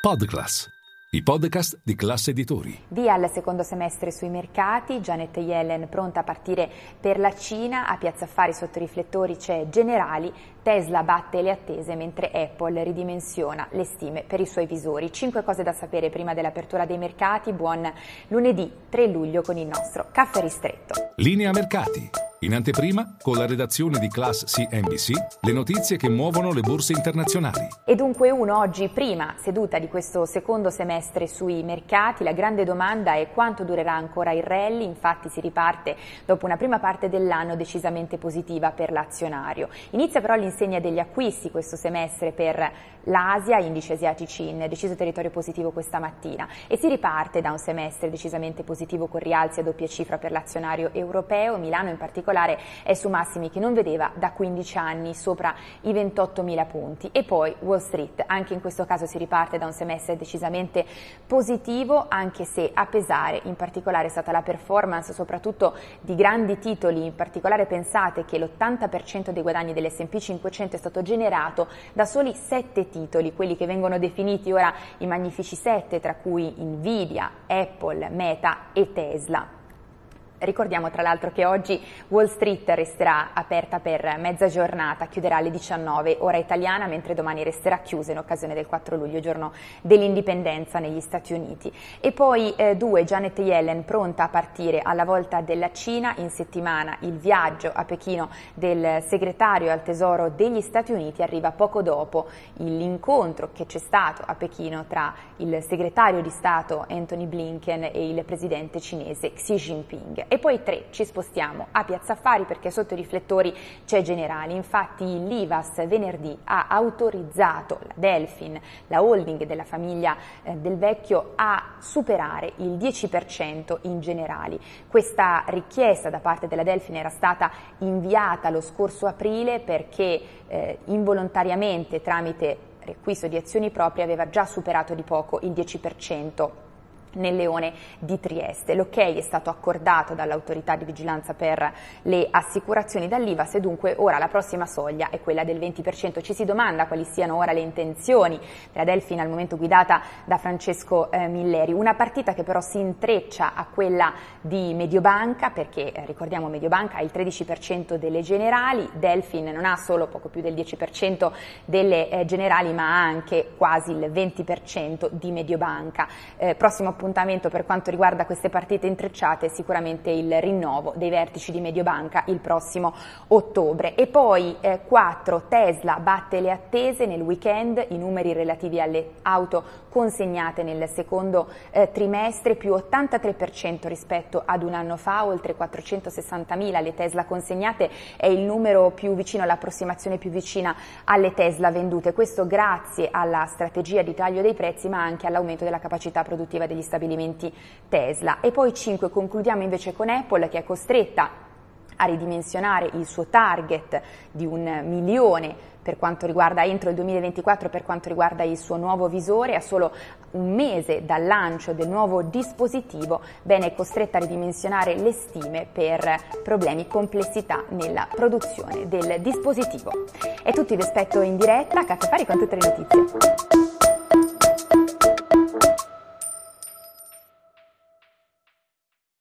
Podclass, i podcast di classe editori. Via al secondo semestre sui mercati, Janet Yellen pronta a partire per la Cina, a Piazza Affari sotto i riflettori c'è Generali, Tesla batte le attese mentre Apple ridimensiona le stime per i suoi visori. Cinque cose da sapere prima dell'apertura dei mercati, buon lunedì 3 luglio con il nostro caffè ristretto. Linea mercati. In anteprima, con la redazione di Class CNBC, le notizie che muovono le borse internazionali. E dunque uno oggi, prima seduta di questo secondo semestre sui mercati, la grande domanda è quanto durerà ancora il rally, infatti si riparte dopo una prima parte dell'anno decisamente positiva per l'azionario. Inizia però l'insegna degli acquisti questo semestre per l'Asia, indici asiatici in deciso territorio positivo questa mattina e si riparte da un semestre decisamente positivo con rialzi a doppia cifra per l'azionario europeo, Milano in particolare particolare è su massimi che non vedeva da 15 anni sopra i 28.000 punti. E poi Wall Street, anche in questo caso si riparte da un semestre decisamente positivo, anche se a pesare in particolare è stata la performance soprattutto di grandi titoli, in particolare pensate che l'80% dei guadagni dell'S&P 500 è stato generato da soli 7 titoli, quelli che vengono definiti ora i magnifici 7, tra cui Nvidia, Apple, Meta e Tesla. Ricordiamo tra l'altro che oggi Wall Street resterà aperta per mezza giornata, chiuderà alle 19 ora italiana, mentre domani resterà chiusa in occasione del 4 luglio, giorno dell'indipendenza negli Stati Uniti. E poi eh, due, Janet Yellen pronta a partire alla volta della Cina, in settimana il viaggio a Pechino del segretario al Tesoro degli Stati Uniti arriva poco dopo l'incontro che c'è stato a Pechino tra il segretario di Stato Anthony Blinken e il presidente cinese Xi Jinping. E poi tre, ci spostiamo a Piazza Affari perché sotto i riflettori c'è Generali. Infatti l'IVAS venerdì ha autorizzato la Delfin, la holding della famiglia eh, del vecchio, a superare il 10% in Generali. Questa richiesta da parte della Delfin era stata inviata lo scorso aprile perché eh, involontariamente tramite riacquisto di azioni proprie aveva già superato di poco il 10% nel Leone di Trieste. L'ok è stato accordato dall'autorità di vigilanza per le assicurazioni dall'IVAS e dunque ora la prossima soglia è quella del 20%. Ci si domanda quali siano ora le intenzioni della Delfina al momento guidata da Francesco eh, Milleri. Una partita che però si intreccia a quella di Mediobanca perché eh, ricordiamo Mediobanca ha il 13% delle generali, Delfin non ha solo poco più del 10% delle eh, generali ma ha anche quasi il 20% di Mediobanca. Eh, prossimo appuntamento per quanto riguarda queste partite intrecciate è sicuramente il rinnovo dei vertici di Mediobanca il prossimo ottobre. E poi eh, 4 Tesla batte le attese nel weekend, i numeri relativi alle auto consegnate nel secondo eh, trimestre più 83% rispetto ad un anno fa, oltre 460.000 le Tesla consegnate è il numero più vicino, l'approssimazione più vicina alle Tesla vendute. Questo grazie alla strategia di taglio dei prezzi ma anche all'aumento della capacità produttiva degli stabilimenti Tesla. E poi 5 concludiamo invece con Apple che è costretta a ridimensionare il suo target di un milione per quanto riguarda entro il 2024 per quanto riguarda il suo nuovo visore a solo un mese dal lancio del nuovo dispositivo bene è costretta a ridimensionare le stime per problemi complessità nella produzione del dispositivo. È tutto, vi aspetto in diretta Caffè Fari con tutte le notizie.